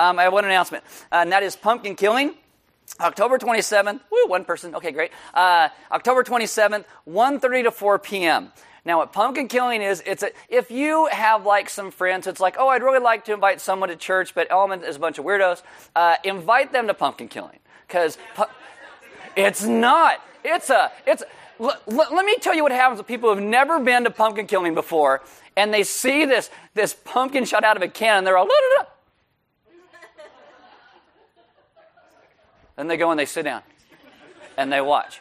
um, I have one announcement, uh, and that is pumpkin killing. October 27th, woo, one person, okay, great. Uh, October 27th, 1.30 to 4 p.m. Now, what pumpkin killing is, it's a, if you have like some friends, it's like, oh, I'd really like to invite someone to church, but Element is a bunch of weirdos. Uh, invite them to pumpkin killing because pu- it's not. It's a. It's. L- l- let me tell you what happens with people who've never been to pumpkin killing before, and they see this this pumpkin shot out of a can, and they're all. Then they go and they sit down, and they watch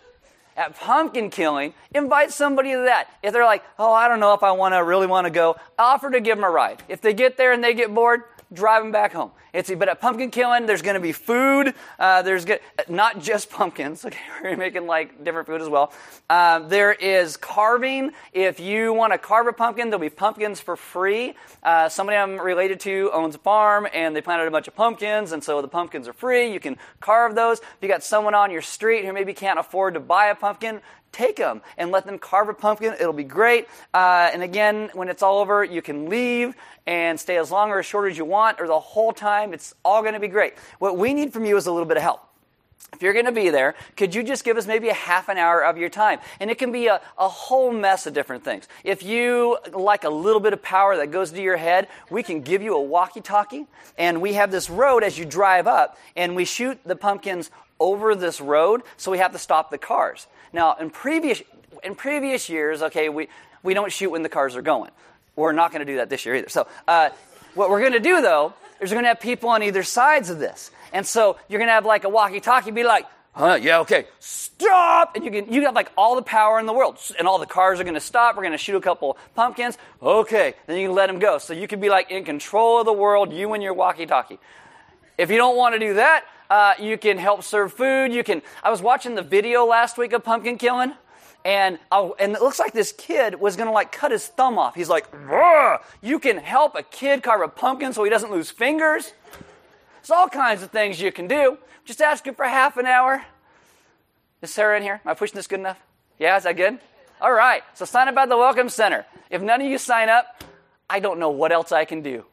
at pumpkin killing, invite somebody to that. If they're like, oh, I don't know if I want to really want to go, offer to give them a ride. If they get there and they get bored, them back home. It's, but at pumpkin killing, there's going to be food. Uh, there's not just pumpkins. Okay, we're making like different food as well. Uh, there is carving. If you want to carve a pumpkin, there'll be pumpkins for free. Uh, somebody I'm related to owns a farm, and they planted a bunch of pumpkins, and so the pumpkins are free. You can carve those. If you got someone on your street who maybe can't afford to buy a pumpkin, take them and let them carve a pumpkin. It'll be great. Uh, and again, when it's all over, you can leave and stay as long or as short as you want or the whole time. It's all going to be great. What we need from you is a little bit of help. If you're going to be there, could you just give us maybe a half an hour of your time? And it can be a, a whole mess of different things. If you like a little bit of power that goes to your head, we can give you a walkie talkie. And we have this road as you drive up, and we shoot the pumpkins over this road, so we have to stop the cars. Now, in previous, in previous years, okay, we, we don't shoot when the cars are going. We're not going to do that this year either. So, uh, what we're going to do, though, is we're going to have people on either sides of this. And so you're going to have like a walkie-talkie be like, huh, yeah, okay, stop. And you can, you have like all the power in the world. And all the cars are going to stop. We're going to shoot a couple pumpkins. Okay. Then you can let them go. So you can be like in control of the world, you and your walkie-talkie. If you don't want to do that, uh, you can help serve food. You can. I was watching the video last week of pumpkin killing, and I, and it looks like this kid was to like cut his thumb off. He's like, you can help a kid carve a pumpkin so he doesn't lose fingers. There's all kinds of things you can do. Just ask him for half an hour. Is Sarah in here? Am I pushing this good enough? Yeah, is that good? All right. So sign up at the Welcome Center. If none of you sign up, I don't know what else I can do.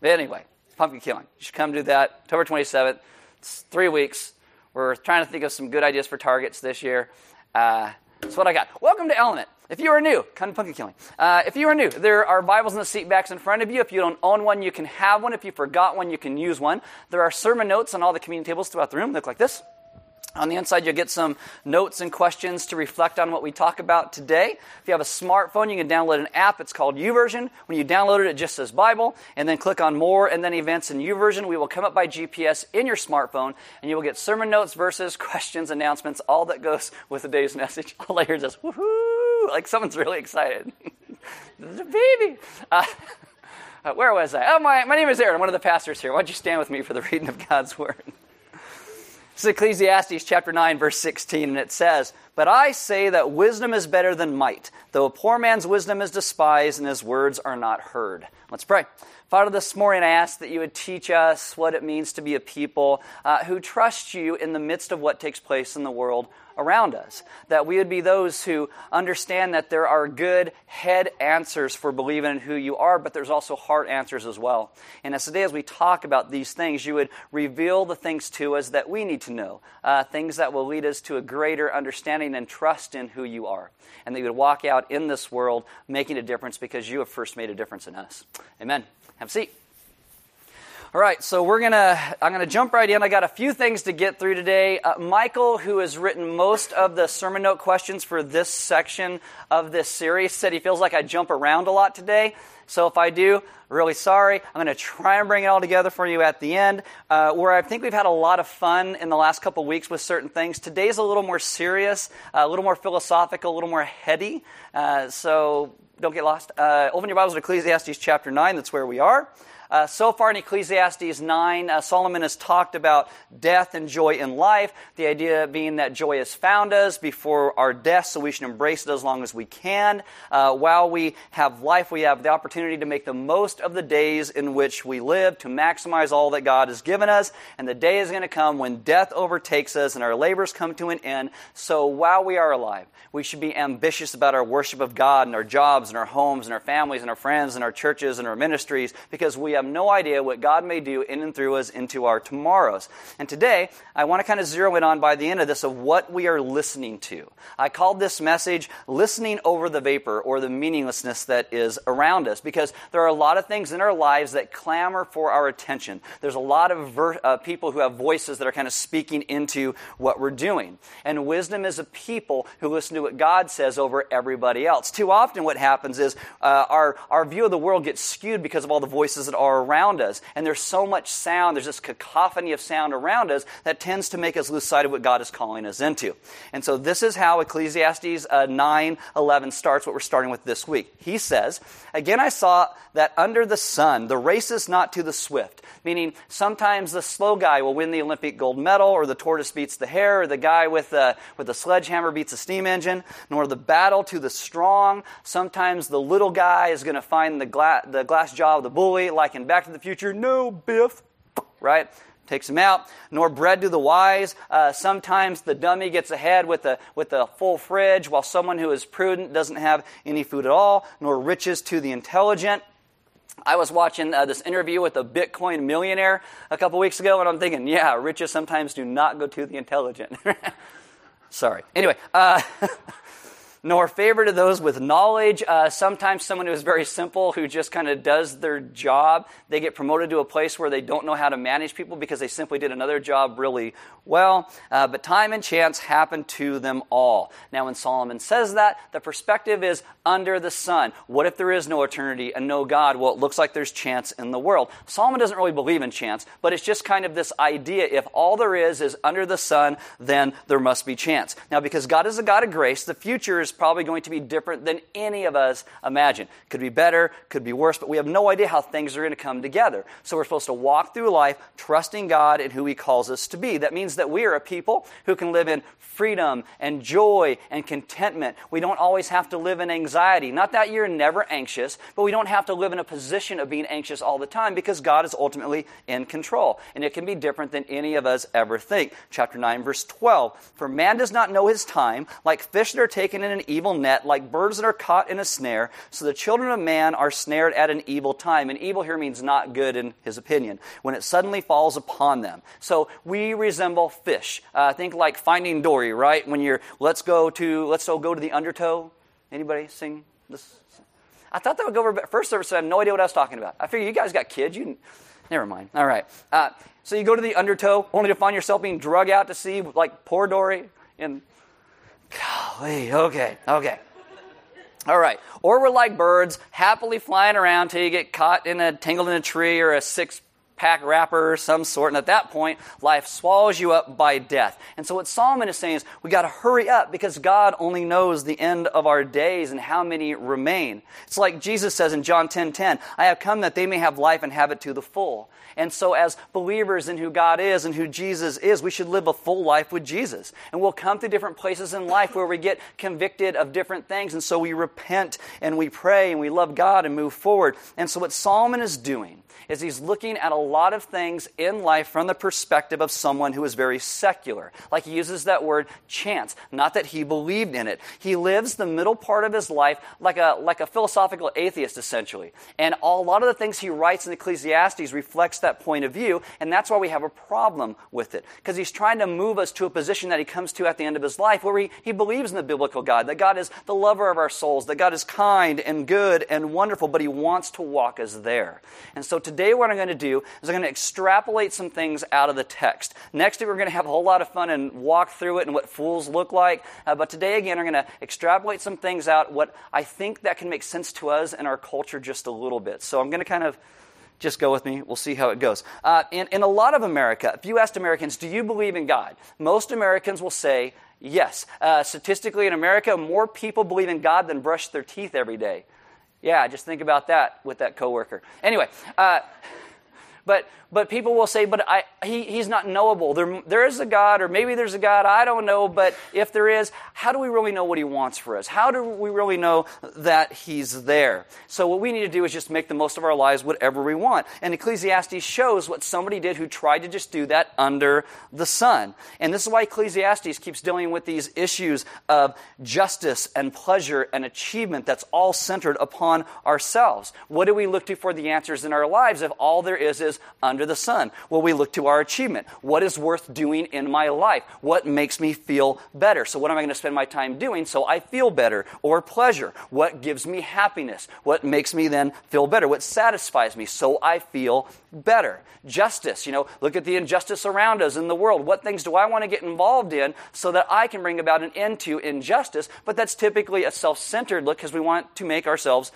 But anyway, pumpkin killing. You should come do that. October 27th. It's three weeks. We're trying to think of some good ideas for targets this year. Uh, that's what I got. Welcome to Element. If you are new, come to pumpkin killing. Uh, if you are new, there are Bibles in the seat backs in front of you. If you don't own one, you can have one. If you forgot one, you can use one. There are sermon notes on all the communion tables throughout the room. Look like this. On the inside, you'll get some notes and questions to reflect on what we talk about today. If you have a smartphone, you can download an app. It's called YouVersion. When you download it, it just says Bible, and then click on More and then Events in YouVersion. We will come up by GPS in your smartphone, and you will get sermon notes, verses, questions, announcements, all that goes with the day's message. All I hear is this, woohoo! Like someone's really excited. There's a baby. Uh, uh, where was I? Oh, my, my name is Aaron. I'm one of the pastors here. Why don't you stand with me for the reading of God's Word? This is Ecclesiastes chapter 9, verse 16, and it says, But I say that wisdom is better than might, though a poor man's wisdom is despised and his words are not heard. Let's pray. Father, this morning I ask that you would teach us what it means to be a people uh, who trust you in the midst of what takes place in the world around us. That we would be those who understand that there are good head answers for believing in who you are, but there's also heart answers as well. And as today, as we talk about these things, you would reveal the things to us that we need to know, uh, things that will lead us to a greater understanding and trust in who you are. And that you would walk out in this world making a difference because you have first made a difference in us. Amen. Have a seat. All right, so we're gonna. I'm gonna jump right in. I got a few things to get through today. Uh, Michael, who has written most of the sermon note questions for this section of this series, said he feels like I jump around a lot today. So if I do, really sorry. I'm going to try and bring it all together for you at the end. Uh, where I think we've had a lot of fun in the last couple weeks with certain things. Today's a little more serious, a little more philosophical, a little more heady. Uh, so don't get lost. Uh, open your Bibles to Ecclesiastes chapter 9. That's where we are. Uh, so far in Ecclesiastes 9, uh, Solomon has talked about death and joy in life. The idea being that joy has found us before our death, so we should embrace it as long as we can. Uh, while we have life, we have the opportunity to make the most of the days in which we live, to maximize all that God has given us. And the day is going to come when death overtakes us and our labors come to an end. So while we are alive, we should be ambitious about our worship of God and our jobs and our homes and our families and our friends and our churches and our ministries because we have no idea what God may do in and through us into our tomorrows. And today, I want to kind of zero in on by the end of this of what we are listening to. I called this message Listening Over the Vapor or the Meaninglessness That Is Around Us because there are a lot of things in our lives that clamor for our attention. There's a lot of ver- uh, people who have voices that are kind of speaking into what we're doing. And wisdom is a people who listen to what God says over everybody else. Too often, what happens is uh, our, our view of the world gets skewed because of all the voices that are around us. And there's so much sound, there's this cacophony of sound around us that tends to make us lose sight of what God is calling us into. And so, this is how Ecclesiastes uh, 9 11 starts, what we're starting with this week. He says, Again, I saw that under the sun, the race is not to the swift, meaning sometimes the slow guy will win the Olympic gold medal, or the tortoise beats the hare, or the guy with the, with the sledgehammer beats a steam engine, nor the battle to the strong. Sometimes the little guy is going to find the, gla- the glass jaw of the bully, like in Back to the Future. No, Biff. Right? takes him out. Nor bread to the wise. Uh, sometimes the dummy gets ahead with a, with a full fridge, while someone who is prudent doesn't have any food at all. Nor riches to the intelligent. I was watching uh, this interview with a Bitcoin millionaire a couple weeks ago, and I'm thinking, yeah, riches sometimes do not go to the intelligent. Sorry. Anyway, uh, nor favor to those with knowledge. Uh, sometimes someone who is very simple, who just kind of does their job, they get promoted to a place where they don't know how to manage people because they simply did another job really well. Uh, but time and chance happen to them all. Now, when Solomon says that, the perspective is under the sun. What if there is no eternity and no God? Well, it looks like there's chance in the world. Solomon doesn't really believe in chance, but it's just kind of this idea if all there is is under the sun, then there must be chance. Now, because God is a God of grace, the future is probably going to be different than any of us imagine. Could be better, could be worse, but we have no idea how things are going to come together. So we're supposed to walk through life trusting God and who He calls us to be. That means that we are a people who can live in freedom and joy and contentment. We don't always have to live in anxiety. Not that you're never anxious, but we don't have to live in a position of being anxious all the time because God is ultimately in control. And it can be different than any of us ever think. Chapter 9, verse 12. For man does not know his time, like fish that are taken in an evil net, like birds that are caught in a snare. So the children of man are snared at an evil time. And evil here means not good in his opinion, when it suddenly falls upon them. So we resemble fish. Uh, think like Finding Dory right? When you're, let's go to, let's go to the undertow. Anybody sing this? I thought that would go over first service. So I have no idea what I was talking about. I figure you guys got kids. You, never mind. All right. Uh, so you go to the undertow, only to find yourself being drug out to sea, like poor Dory. And golly, okay, okay. All right. Or we're like birds, happily flying around till you get caught in a tangled in a tree or a six pack wrapper or some sort. And at that point, life swallows you up by death. And so what Solomon is saying is we got to hurry up because God only knows the end of our days and how many remain. It's like Jesus says in John 10 10, I have come that they may have life and have it to the full. And so, as believers in who God is and who Jesus is, we should live a full life with Jesus. And we'll come to different places in life where we get convicted of different things. And so, we repent and we pray and we love God and move forward. And so, what Solomon is doing is he's looking at a lot of things in life from the perspective of someone who is very secular. Like he uses that word chance, not that he believed in it. He lives the middle part of his life like a, like a philosophical atheist, essentially. And all, a lot of the things he writes in Ecclesiastes reflects that point of view, and that's why we have a problem with it. Because he's trying to move us to a position that he comes to at the end of his life where he, he believes in the biblical God, that God is the lover of our souls, that God is kind and good and wonderful, but he wants to walk us there. And so today what I'm going to do is I'm going to extrapolate some things out of the text. Next week we're going to have a whole lot of fun and walk through it and what fools look like. Uh, but today again I'm going to extrapolate some things out, what I think that can make sense to us and our culture just a little bit. So I'm going to kind of just go with me. We'll see how it goes. Uh, in, in a lot of America, if you asked Americans, do you believe in God? Most Americans will say yes. Uh, statistically, in America, more people believe in God than brush their teeth every day. Yeah, just think about that with that coworker. Anyway, uh, But, but people will say, but I, he, he's not knowable. There, there is a God, or maybe there's a God, I don't know, but if there is, how do we really know what he wants for us? How do we really know that he's there? So what we need to do is just make the most of our lives whatever we want. And Ecclesiastes shows what somebody did who tried to just do that under the sun. And this is why Ecclesiastes keeps dealing with these issues of justice and pleasure and achievement that's all centered upon ourselves. What do we look to for the answers in our lives if all there is is under the sun? Well, we look to our achievement. What is worth doing in my life? What makes me feel better? So, what am I going to spend my time doing so I feel better? Or pleasure? What gives me happiness? What makes me then feel better? What satisfies me so I feel better? Justice. You know, look at the injustice around us in the world. What things do I want to get involved in so that I can bring about an end to injustice? But that's typically a self centered look because we want to make ourselves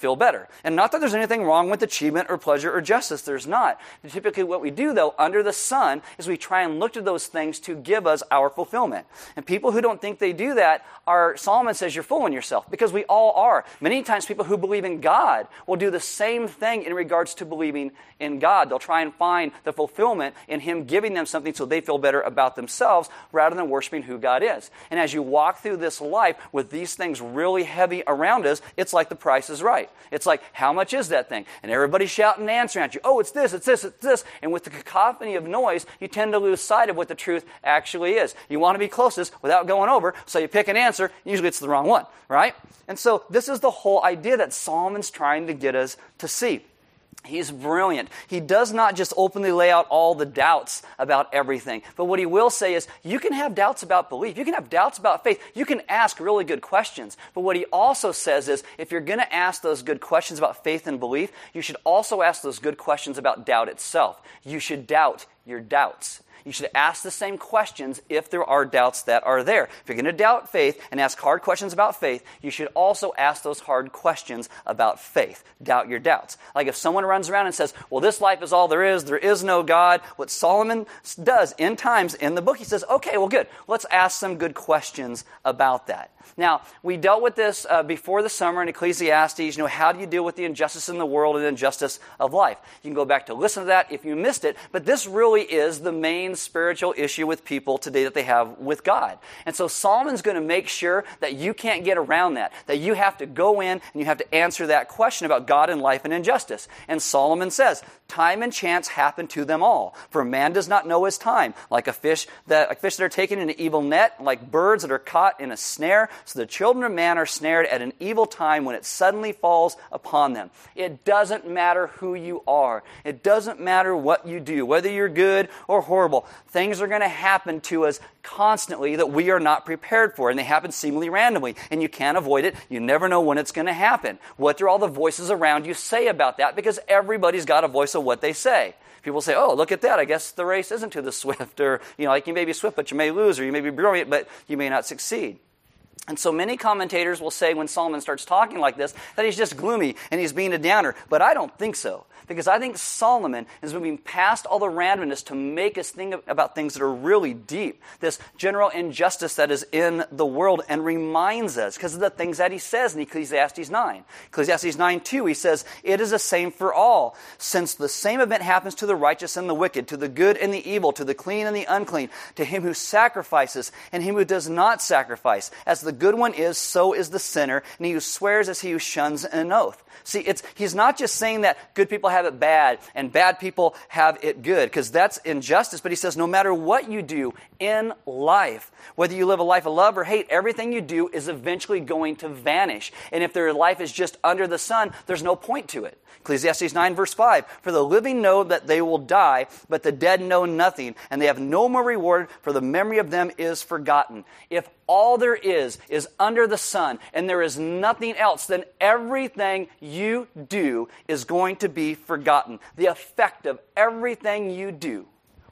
feel better. And not that there's anything wrong with achievement or pleasure or justice, there's not. Typically, what we do, though, under the sun, is we try and look to those things to give us our fulfillment. And people who don't think they do that are, Solomon says, you're fooling yourself, because we all are. Many times, people who believe in God will do the same thing in regards to believing in God. They'll try and find the fulfillment in Him giving them something so they feel better about themselves rather than worshiping who God is. And as you walk through this life with these things really heavy around us, it's like the price is right. It's like, how much is that thing? And everybody's shouting and answering at you. Oh, it's this, it's this, it's this. And with the cacophony of noise, you tend to lose sight of what the truth actually is. You want to be closest without going over, so you pick an answer. Usually it's the wrong one, right? And so this is the whole idea that Solomon's trying to get us to see. He's brilliant. He does not just openly lay out all the doubts about everything. But what he will say is you can have doubts about belief. You can have doubts about faith. You can ask really good questions. But what he also says is if you're going to ask those good questions about faith and belief, you should also ask those good questions about doubt itself. You should doubt your doubts. You should ask the same questions if there are doubts that are there. If you're going to doubt faith and ask hard questions about faith, you should also ask those hard questions about faith. Doubt your doubts. Like if someone runs around and says, Well, this life is all there is, there is no God, what Solomon does in times in the book, he says, Okay, well, good. Let's ask some good questions about that. Now, we dealt with this uh, before the summer in Ecclesiastes. You know, how do you deal with the injustice in the world and the injustice of life? You can go back to listen to that if you missed it, but this really is the main spiritual issue with people today that they have with God. And so Solomon's going to make sure that you can't get around that, that you have to go in and you have to answer that question about God and life and injustice. And Solomon says, Time and chance happen to them all. For man does not know his time, like a fish that, like fish that are taken in an evil net, like birds that are caught in a snare. So the children of man are snared at an evil time when it suddenly falls upon them. It doesn't matter who you are. It doesn't matter what you do, whether you're good or horrible. Things are going to happen to us constantly that we are not prepared for, and they happen seemingly randomly, and you can't avoid it. You never know when it's going to happen. What do all the voices around you say about that? Because everybody's got a voice of what they say. People say, oh, look at that. I guess the race isn't to the swift. Or, you know, like you may be swift, but you may lose. Or you may be brilliant, but you may not succeed. And so many commentators will say when Solomon starts talking like this that he's just gloomy and he's being a downer. But I don't think so because I think Solomon is moving past all the randomness to make us think about things that are really deep. This general injustice that is in the world and reminds us because of the things that he says in Ecclesiastes 9. Ecclesiastes 9 2, he says, It is the same for all, since the same event happens to the righteous and the wicked, to the good and the evil, to the clean and the unclean, to him who sacrifices and him who does not sacrifice. As the good one is, so is the sinner, and he who swears is he who shuns an oath. See, it's, he's not just saying that good people have it bad and bad people have it good, because that's injustice, but he says no matter what you do in life, whether you live a life of love or hate, everything you do is eventually going to vanish. And if their life is just under the sun, there's no point to it. Ecclesiastes 9, verse 5 For the living know that they will die, but the dead know nothing, and they have no more reward, for the memory of them is forgotten. If all there is is under the sun and there is nothing else, then everything you do is going to be forgotten. The effect of everything you do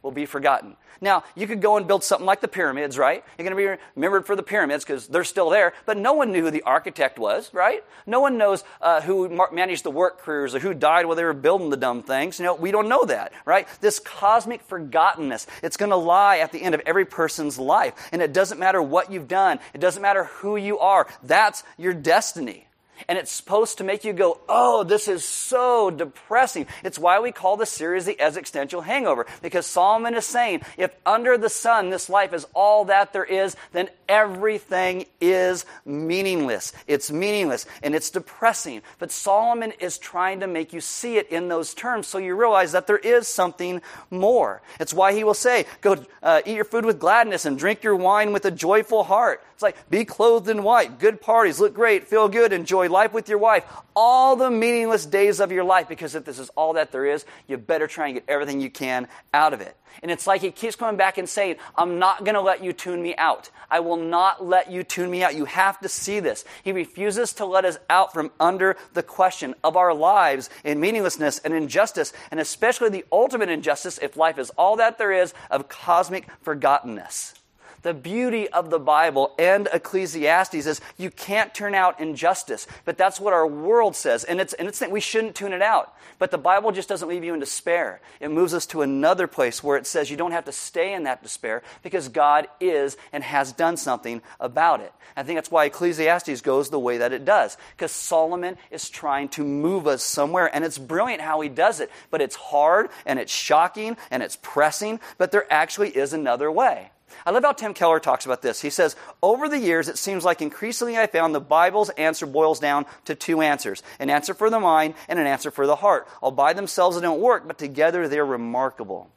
will be forgotten. Now, you could go and build something like the pyramids, right? You're going to be remembered for the pyramids because they're still there, but no one knew who the architect was, right? No one knows uh, who managed the work crews or who died while they were building the dumb things. You know, we don't know that, right? This cosmic forgottenness, it's going to lie at the end of every person's life. And it doesn't matter what you've done, it doesn't matter who you are. That's your destiny. And it's supposed to make you go, oh, this is so depressing. It's why we call the series the existential hangover. Because Solomon is saying, if under the sun this life is all that there is, then everything is meaningless. It's meaningless and it's depressing. But Solomon is trying to make you see it in those terms so you realize that there is something more. It's why he will say, go uh, eat your food with gladness and drink your wine with a joyful heart. It's like, be clothed in white, good parties, look great, feel good, enjoy life with your wife, all the meaningless days of your life, because if this is all that there is, you better try and get everything you can out of it. And it's like he keeps coming back and saying, I'm not going to let you tune me out. I will not let you tune me out. You have to see this. He refuses to let us out from under the question of our lives in meaninglessness and injustice, and especially the ultimate injustice, if life is all that there is, of cosmic forgottenness. The beauty of the Bible and Ecclesiastes is you can't turn out injustice, but that's what our world says. And it's, and it's we shouldn't tune it out. But the Bible just doesn't leave you in despair. It moves us to another place where it says you don't have to stay in that despair because God is and has done something about it. I think that's why Ecclesiastes goes the way that it does, because Solomon is trying to move us somewhere, and it's brilliant how he does it. But it's hard, and it's shocking, and it's pressing, but there actually is another way. I love how Tim Keller talks about this. He says, Over the years, it seems like increasingly I found the Bible's answer boils down to two answers an answer for the mind and an answer for the heart. All by themselves, they don't work, but together they're remarkable.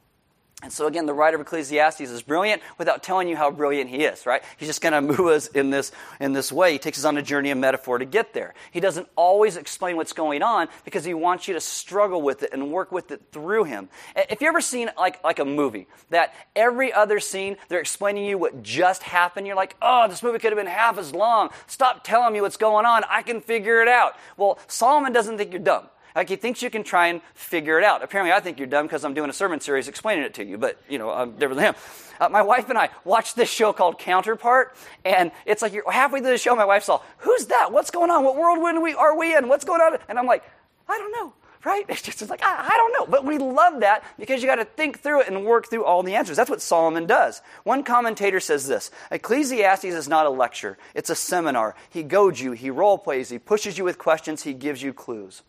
And so again, the writer of Ecclesiastes is brilliant without telling you how brilliant he is, right? He's just going to move us in this, in this way. He takes us on a journey of metaphor to get there. He doesn't always explain what's going on because he wants you to struggle with it and work with it through him. If you ever seen like, like a movie that every other scene, they're explaining you what just happened, you're like, oh, this movie could have been half as long. Stop telling me what's going on. I can figure it out. Well, Solomon doesn't think you're dumb. Like he thinks you can try and figure it out. Apparently, I think you're dumb because I'm doing a sermon series explaining it to you, but you know, I'm different than him. Uh, my wife and I watched this show called Counterpart, and it's like you're halfway through the show. My wife's all, "Who's that? What's going on? What world are we in? What's going on?" And I'm like, "I don't know." Right? It's just like, I, I don't know. But we love that because you got to think through it and work through all the answers. That's what Solomon does. One commentator says this Ecclesiastes is not a lecture, it's a seminar. He goads you, he role plays, he pushes you with questions, he gives you clues.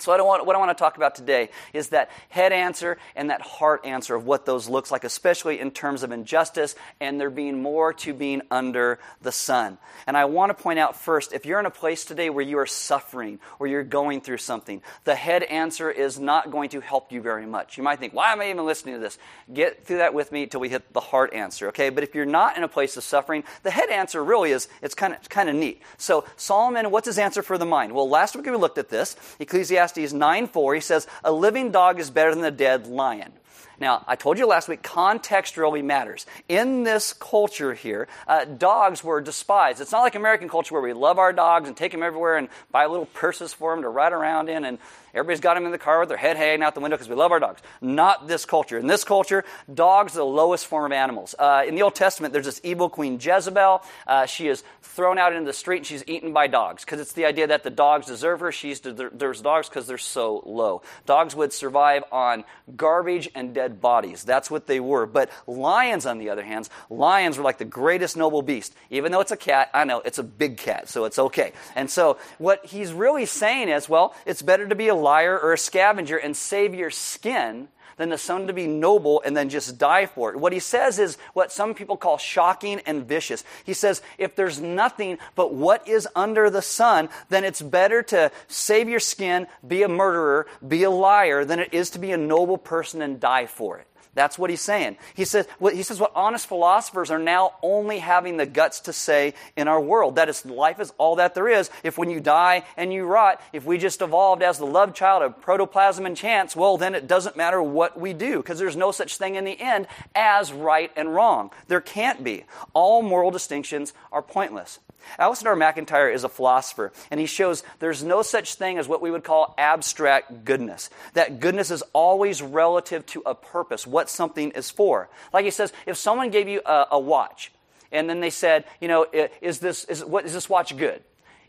So what I, want, what I want to talk about today is that head answer and that heart answer of what those looks like, especially in terms of injustice and there being more to being under the sun. And I want to point out first, if you're in a place today where you are suffering or you're going through something, the head answer is not going to help you very much. You might think, why am I even listening to this? Get through that with me till we hit the heart answer, okay? But if you're not in a place of suffering, the head answer really is, it's kind of, kind of neat. So Solomon, what's his answer for the mind? Well, last week we looked at this. Ecclesiastes Ecclesiastes 9 4, he says, A living dog is better than a dead lion. Now, I told you last week, context really matters. In this culture here, uh, dogs were despised. It's not like American culture where we love our dogs and take them everywhere and buy little purses for them to ride around in and Everybody's got them in the car with their head hanging out the window because we love our dogs. Not this culture. In this culture, dogs are the lowest form of animals. Uh, in the Old Testament, there's this evil queen Jezebel. Uh, she is thrown out into the street and she's eaten by dogs because it's the idea that the dogs deserve her. She deserves dogs because they're so low. Dogs would survive on garbage and dead bodies. That's what they were. But lions, on the other hand, lions were like the greatest noble beast. Even though it's a cat, I know it's a big cat, so it's okay. And so what he's really saying is, well, it's better to be a liar or a scavenger and save your skin than the son to be noble and then just die for it. What he says is what some people call shocking and vicious. He says, if there's nothing but what is under the sun, then it's better to save your skin, be a murderer, be a liar, than it is to be a noble person and die for it. That's what he's saying. He says, he says what honest philosophers are now only having the guts to say in our world. That is, life is all that there is. If when you die and you rot, if we just evolved as the love child of protoplasm and chance, well, then it doesn't matter what we do because there's no such thing in the end as right and wrong. There can't be. All moral distinctions are pointless. Alasdair MacIntyre is a philosopher, and he shows there's no such thing as what we would call abstract goodness. That goodness is always relative to a purpose, what something is for. Like he says, if someone gave you a, a watch, and then they said, you know, is this, is, what, is this watch good?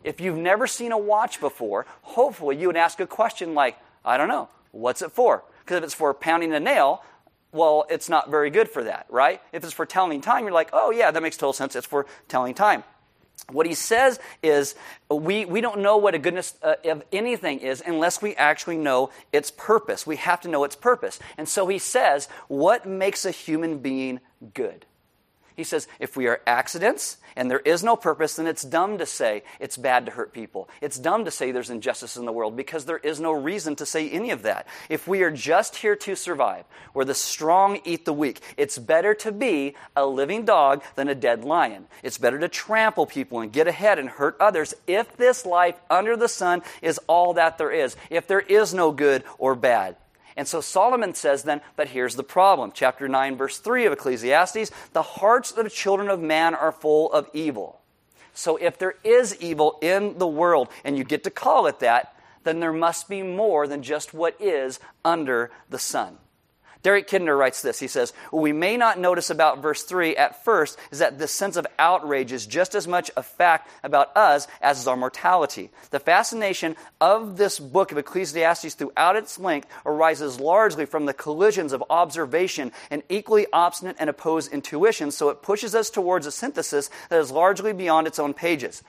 If you've never seen a watch before, hopefully you would ask a question like, I don't know, what's it for? Because if it's for pounding a nail, well, it's not very good for that, right? If it's for telling time, you're like, oh, yeah, that makes total sense. It's for telling time. What he says is we, we don't know what a goodness uh, of anything is unless we actually know its purpose. We have to know its purpose. And so he says, what makes a human being good? He says, if we are accidents and there is no purpose, then it's dumb to say it's bad to hurt people. It's dumb to say there's injustice in the world because there is no reason to say any of that. If we are just here to survive, where the strong eat the weak, it's better to be a living dog than a dead lion. It's better to trample people and get ahead and hurt others if this life under the sun is all that there is, if there is no good or bad. And so Solomon says then, but here's the problem. Chapter 9, verse 3 of Ecclesiastes the hearts of the children of man are full of evil. So if there is evil in the world, and you get to call it that, then there must be more than just what is under the sun. Derek Kidner writes this. He says, What we may not notice about verse 3 at first is that this sense of outrage is just as much a fact about us as is our mortality. The fascination of this book of Ecclesiastes throughout its length arises largely from the collisions of observation and equally obstinate and opposed intuition, so it pushes us towards a synthesis that is largely beyond its own pages.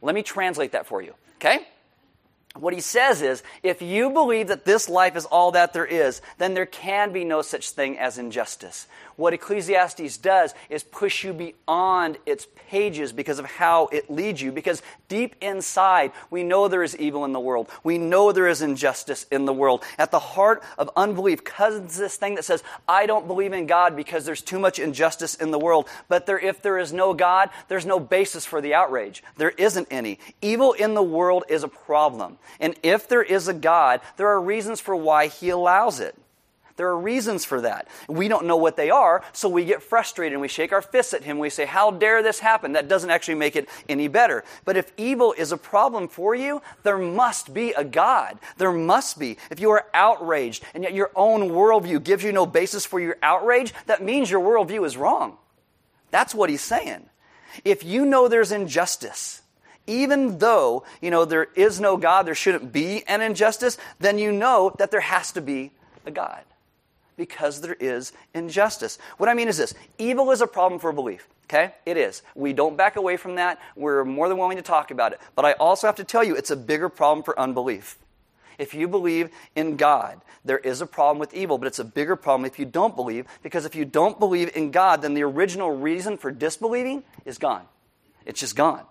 Let me translate that for you, okay? What he says is, if you believe that this life is all that there is, then there can be no such thing as injustice. What Ecclesiastes does is push you beyond its pages because of how it leads you. Because deep inside, we know there is evil in the world. We know there is injustice in the world. At the heart of unbelief comes this thing that says, I don't believe in God because there's too much injustice in the world. But there, if there is no God, there's no basis for the outrage. There isn't any. Evil in the world is a problem. And if there is a God, there are reasons for why he allows it. There are reasons for that. We don't know what they are, so we get frustrated and we shake our fists at him. We say, How dare this happen? That doesn't actually make it any better. But if evil is a problem for you, there must be a God. There must be. If you are outraged and yet your own worldview gives you no basis for your outrage, that means your worldview is wrong. That's what he's saying. If you know there's injustice, even though, you know, there is no God, there shouldn't be an injustice, then you know that there has to be a God because there is injustice. What I mean is this evil is a problem for belief. Okay? It is. We don't back away from that. We're more than willing to talk about it. But I also have to tell you, it's a bigger problem for unbelief. If you believe in God, there is a problem with evil, but it's a bigger problem if you don't believe, because if you don't believe in God, then the original reason for disbelieving is gone. It's just gone.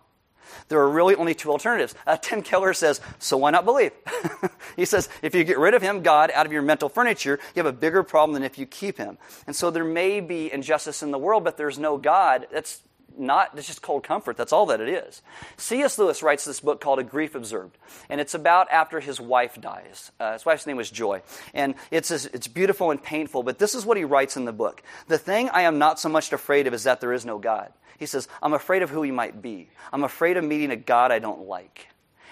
There are really only two alternatives. Uh, Tim Keller says, so why not believe? he says, if you get rid of him, God, out of your mental furniture, you have a bigger problem than if you keep him. And so there may be injustice in the world, but there's no God. That's not, it's just cold comfort. That's all that it is. C.S. Lewis writes this book called A Grief Observed, and it's about after his wife dies. Uh, his wife's name was Joy. And it's, it's beautiful and painful, but this is what he writes in the book. The thing I am not so much afraid of is that there is no God. He says, I'm afraid of who he might be. I'm afraid of meeting a God I don't like.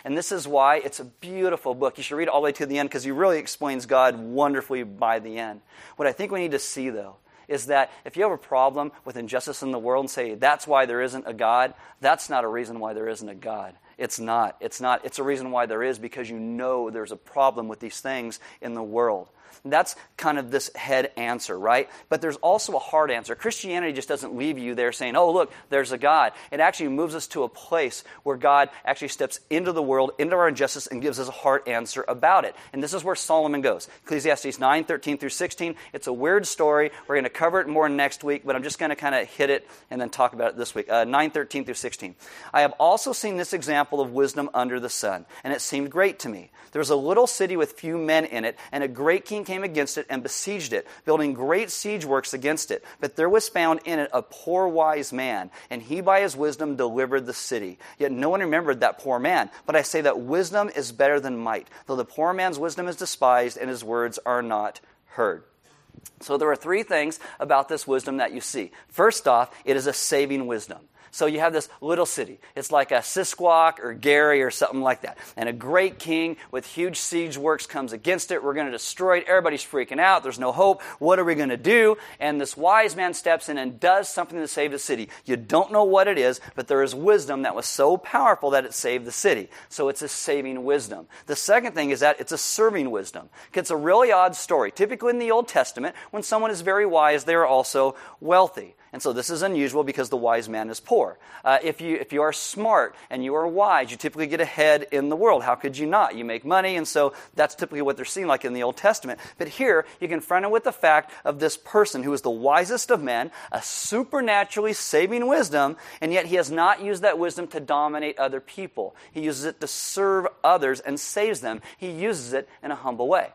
And this is why it's a beautiful book. You should read it all the way to the end because he really explains God wonderfully by the end. What I think we need to see, though, is that if you have a problem with injustice in the world and say that's why there isn't a God, that's not a reason why there isn't a God. It's not. It's not. It's a reason why there is because you know there's a problem with these things in the world. That's kind of this head answer, right? But there's also a hard answer. Christianity just doesn't leave you there saying, oh, look, there's a God. It actually moves us to a place where God actually steps into the world, into our injustice, and gives us a hard answer about it. And this is where Solomon goes. Ecclesiastes 9, 13 through 16. It's a weird story. We're going to cover it more next week, but I'm just going to kind of hit it and then talk about it this week. Uh, 9, 13 through 16. I have also seen this example of wisdom under the sun, and it seemed great to me. There was a little city with few men in it, and a great king came against it and besieged it, building great siege works against it. But there was found in it a poor wise man, and he by his wisdom delivered the city. Yet no one remembered that poor man. But I say that wisdom is better than might, though the poor man's wisdom is despised and his words are not heard. So there are three things about this wisdom that you see. First off, it is a saving wisdom. So you have this little city. It's like a Sisquoc or Gary or something like that. And a great king with huge siege works comes against it. We're going to destroy it. Everybody's freaking out. There's no hope. What are we going to do? And this wise man steps in and does something to save the city. You don't know what it is, but there is wisdom that was so powerful that it saved the city. So it's a saving wisdom. The second thing is that it's a serving wisdom. It's a really odd story. Typically in the Old Testament, when someone is very wise, they are also wealthy. And so this is unusual because the wise man is poor. Uh, if, you, if you are smart and you are wise, you typically get ahead in the world. How could you not? You make money, and so that's typically what they're seeing like in the Old Testament. But here, you confront it with the fact of this person who is the wisest of men, a supernaturally saving wisdom, and yet he has not used that wisdom to dominate other people. He uses it to serve others and saves them. He uses it in a humble way.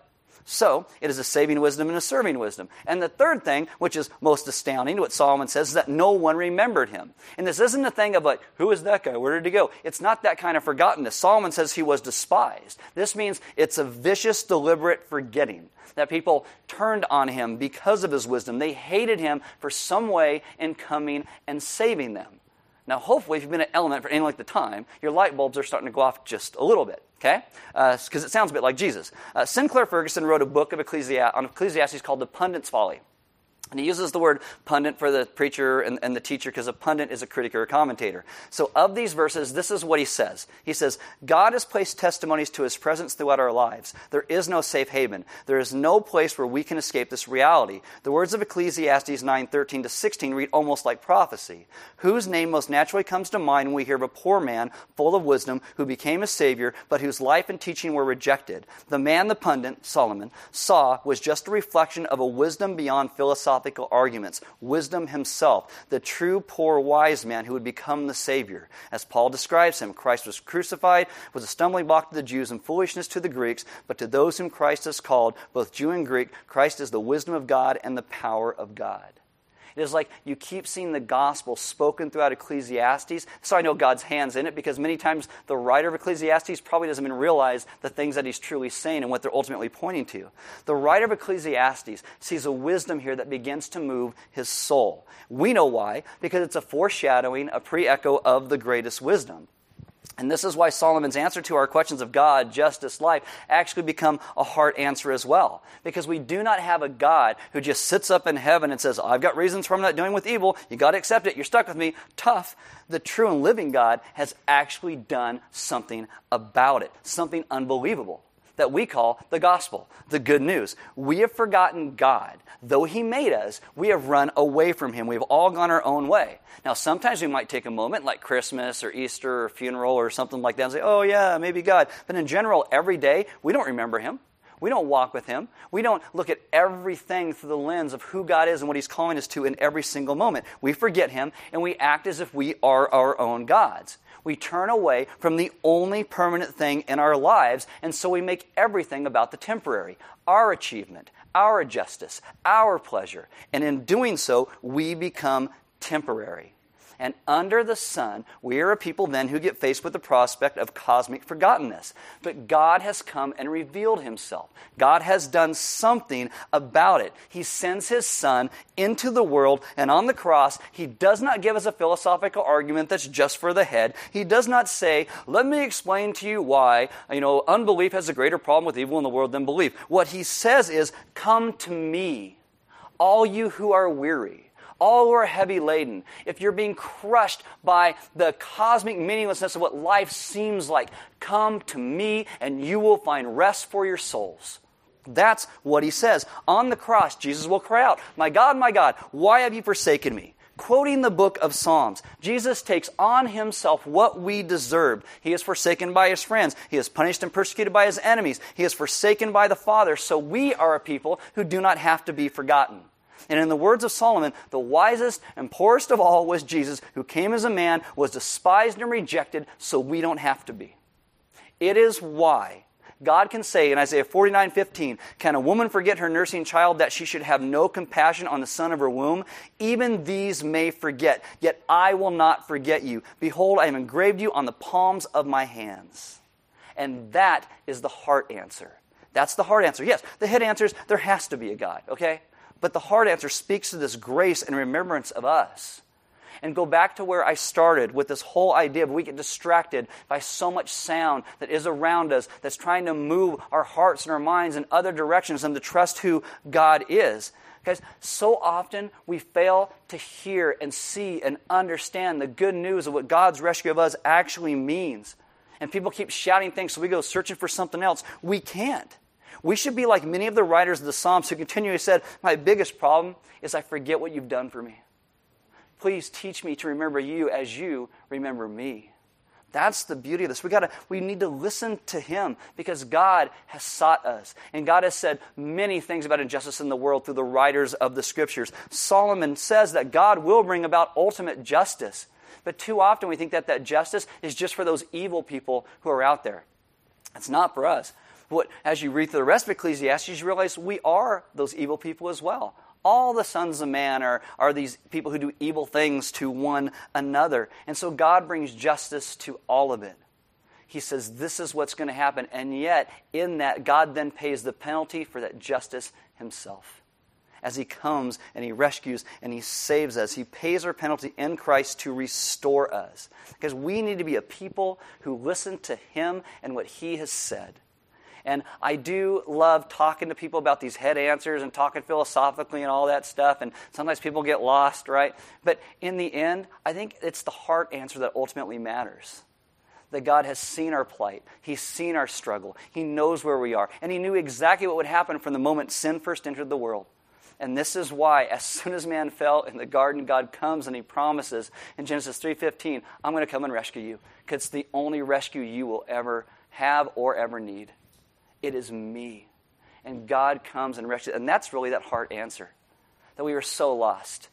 So, it is a saving wisdom and a serving wisdom. And the third thing, which is most astounding, what Solomon says, is that no one remembered him. And this isn't a thing of like, who is that guy? Where did he go? It's not that kind of forgottenness. Solomon says he was despised. This means it's a vicious, deliberate forgetting. That people turned on him because of his wisdom. They hated him for some way in coming and saving them. Now, hopefully, if you've been at Element for any length of time, your light bulbs are starting to go off just a little bit okay? Because uh, it sounds a bit like Jesus. Uh, Sinclair Ferguson wrote a book of on Ecclesiastes called The Pundit's Folly. And he uses the word pundit for the preacher and, and the teacher because a pundit is a critic or a commentator. So, of these verses, this is what he says. He says, God has placed testimonies to his presence throughout our lives. There is no safe haven. There is no place where we can escape this reality. The words of Ecclesiastes 9 13 to 16 read almost like prophecy. Whose name most naturally comes to mind when we hear of a poor man full of wisdom who became a savior, but whose life and teaching were rejected? The man the pundit, Solomon, saw was just a reflection of a wisdom beyond philosophy philosophical arguments. Wisdom himself, the true poor wise man who would become the Savior. As Paul describes him, Christ was crucified, was a stumbling block to the Jews and foolishness to the Greeks, but to those whom Christ has called, both Jew and Greek, Christ is the wisdom of God and the power of God. It is like you keep seeing the gospel spoken throughout Ecclesiastes. So I know God's hands in it because many times the writer of Ecclesiastes probably doesn't even realize the things that he's truly saying and what they're ultimately pointing to. The writer of Ecclesiastes sees a wisdom here that begins to move his soul. We know why, because it's a foreshadowing, a pre echo of the greatest wisdom. And this is why Solomon's answer to our questions of God, justice, life actually become a heart answer as well. Because we do not have a God who just sits up in heaven and says, I've got reasons for I'm not doing with evil. You got to accept it. You're stuck with me. Tough. The true and living God has actually done something about it, something unbelievable that we call the gospel, the good news. We have forgotten God. Though He made us, we have run away from Him. We've all gone our own way. Now, sometimes we might take a moment like Christmas or Easter or funeral or something like that and say, oh, yeah, maybe God. But in general, every day, we don't remember Him. We don't walk with Him. We don't look at everything through the lens of who God is and what He's calling us to in every single moment. We forget Him and we act as if we are our own gods we turn away from the only permanent thing in our lives, and so we make everything about the temporary our achievement, our justice, our pleasure. And in doing so, we become temporary and under the sun, we are a people then who get faced with the prospect of cosmic forgottenness. But God has come and revealed himself. God has done something about it. He sends his son into the world, and on the cross, he does not give us a philosophical argument that's just for the head. He does not say, Let me explain to you why, you know, unbelief has a greater problem with evil in the world than belief. What he says is, Come to me, all you who are weary all who are heavy laden, if you're being crushed by the cosmic meaninglessness of what life seems like, come to me and you will find rest for your souls. That's what he says. On the cross, Jesus will cry out, My God, my God, why have you forsaken me? Quoting the book of Psalms, Jesus takes on himself what we deserved. He is forsaken by his friends. He is punished and persecuted by his enemies. He is forsaken by the Father. So we are a people who do not have to be forgotten. And in the words of Solomon, the wisest and poorest of all was Jesus, who came as a man, was despised and rejected, so we don't have to be. It is why God can say in Isaiah 49 15, Can a woman forget her nursing child that she should have no compassion on the son of her womb? Even these may forget, yet I will not forget you. Behold, I have engraved you on the palms of my hands. And that is the heart answer. That's the heart answer. Yes, the head answer is there has to be a God, okay? But the hard answer speaks to this grace and remembrance of us. And go back to where I started with this whole idea of we get distracted by so much sound that is around us that's trying to move our hearts and our minds in other directions than to trust who God is. Guys, so often we fail to hear and see and understand the good news of what God's rescue of us actually means. And people keep shouting things, so we go searching for something else. We can't. We should be like many of the writers of the Psalms who continually said, My biggest problem is I forget what you've done for me. Please teach me to remember you as you remember me. That's the beauty of this. We gotta we need to listen to him because God has sought us. And God has said many things about injustice in the world through the writers of the scriptures. Solomon says that God will bring about ultimate justice. But too often we think that that justice is just for those evil people who are out there. It's not for us. What, as you read through the rest of Ecclesiastes, you realize we are those evil people as well. All the sons of man are, are these people who do evil things to one another. And so God brings justice to all of it. He says, This is what's going to happen. And yet, in that, God then pays the penalty for that justice himself. As he comes and he rescues and he saves us, he pays our penalty in Christ to restore us. Because we need to be a people who listen to him and what he has said. And I do love talking to people about these head answers and talking philosophically and all that stuff. And sometimes people get lost, right? But in the end, I think it's the heart answer that ultimately matters. That God has seen our plight. He's seen our struggle. He knows where we are. And He knew exactly what would happen from the moment sin first entered the world. And this is why, as soon as man fell in the garden, God comes and He promises in Genesis 3:15, "I'm going to come and rescue you, because it's the only rescue you will ever have or ever need." It is me. And God comes and rescues. And that's really that heart answer that we are so lost.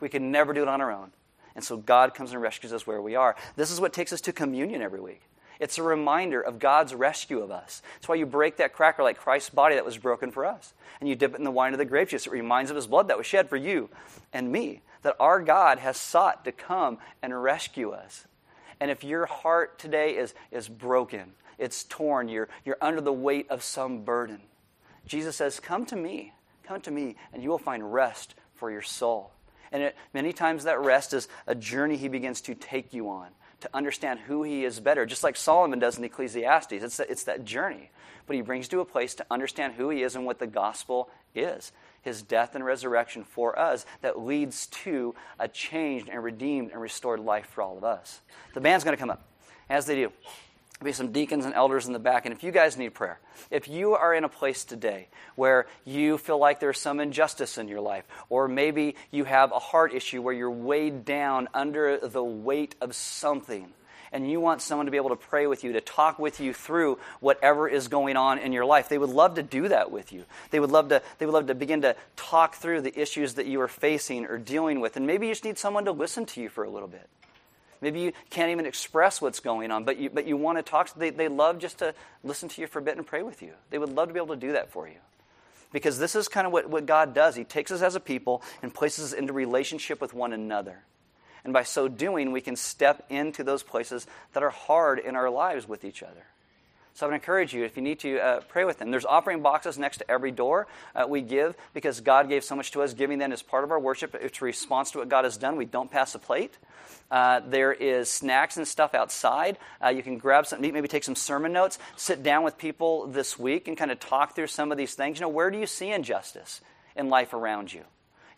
We can never do it on our own. And so God comes and rescues us where we are. This is what takes us to communion every week. It's a reminder of God's rescue of us. That's why you break that cracker like Christ's body that was broken for us. And you dip it in the wine of the grape juice. It reminds of his blood that was shed for you and me. That our God has sought to come and rescue us. And if your heart today is, is broken, it's torn, you're, you're under the weight of some burden. Jesus says, Come to me, come to me, and you will find rest for your soul. And it, many times that rest is a journey he begins to take you on to understand who he is better, just like Solomon does in Ecclesiastes. It's, it's that journey. But he brings to a place to understand who he is and what the gospel is his death and resurrection for us that leads to a changed and redeemed and restored life for all of us. The band's going to come up. As they do, be some deacons and elders in the back. And if you guys need prayer, if you are in a place today where you feel like there's some injustice in your life, or maybe you have a heart issue where you're weighed down under the weight of something, and you want someone to be able to pray with you, to talk with you through whatever is going on in your life, they would love to do that with you. They would love to, they would love to begin to talk through the issues that you are facing or dealing with. And maybe you just need someone to listen to you for a little bit. Maybe you can't even express what's going on, but you, but you want to talk. They, they love just to listen to you for a bit and pray with you. They would love to be able to do that for you. Because this is kind of what, what God does. He takes us as a people and places us into relationship with one another. And by so doing, we can step into those places that are hard in our lives with each other. So I would encourage you, if you need to, uh, pray with them. There's offering boxes next to every door uh, we give because God gave so much to us. Giving them is part of our worship. It's a response to what God has done. We don't pass a plate. Uh, there is snacks and stuff outside. Uh, you can grab some, maybe take some sermon notes, sit down with people this week and kind of talk through some of these things. You know, where do you see injustice in life around you?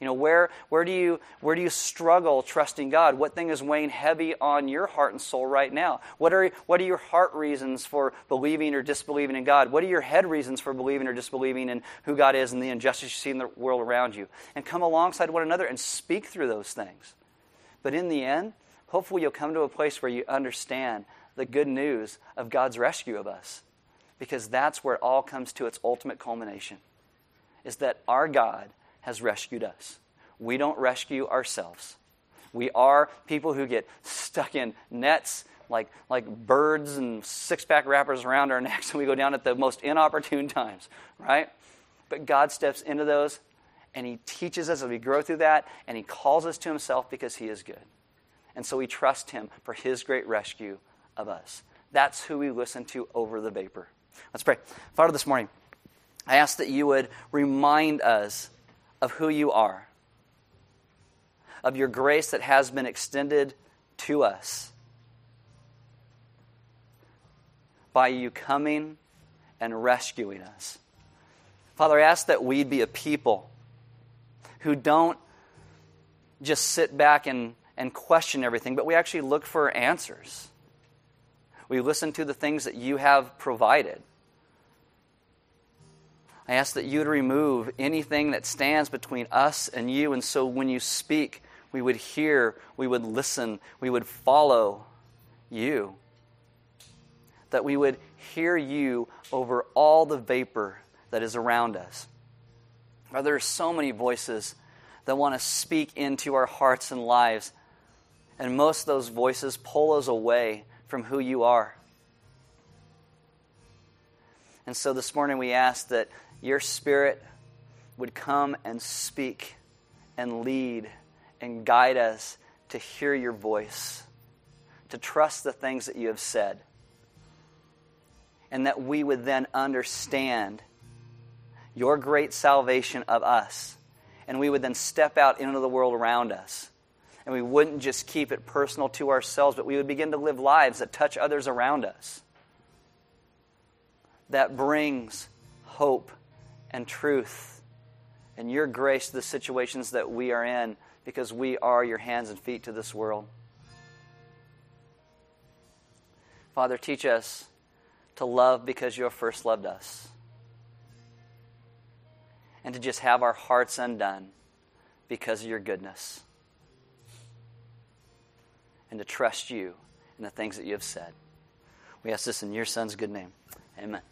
You know, where, where, do you, where do you struggle trusting God? What thing is weighing heavy on your heart and soul right now? What are, what are your heart reasons for believing or disbelieving in God? What are your head reasons for believing or disbelieving in who God is and the injustice you see in the world around you? And come alongside one another and speak through those things. But in the end, hopefully you'll come to a place where you understand the good news of God's rescue of us. Because that's where it all comes to its ultimate culmination. Is that our God has rescued us. We don't rescue ourselves. We are people who get stuck in nets like, like birds and six pack wrappers around our necks, and we go down at the most inopportune times, right? But God steps into those, and He teaches us as we grow through that, and He calls us to Himself because He is good. And so we trust Him for His great rescue of us. That's who we listen to over the vapor. Let's pray. Father, this morning, I ask that you would remind us of who you are, of your grace that has been extended to us by you coming and rescuing us. Father, I ask that we'd be a people who don't just sit back and, and question everything, but we actually look for answers. We listen to the things that you have provided. I ask that you would remove anything that stands between us and you, and so when you speak, we would hear, we would listen, we would follow you. That we would hear you over all the vapor that is around us. Father, there are so many voices that want to speak into our hearts and lives, and most of those voices pull us away from who you are. And so this morning we ask that your Spirit would come and speak and lead and guide us to hear your voice, to trust the things that you have said, and that we would then understand your great salvation of us. And we would then step out into the world around us. And we wouldn't just keep it personal to ourselves, but we would begin to live lives that touch others around us. That brings hope and truth and your grace to the situations that we are in because we are your hands and feet to this world. Father, teach us to love because you have first loved us. And to just have our hearts undone because of your goodness. And to trust you in the things that you have said. We ask this in your Son's good name. Amen.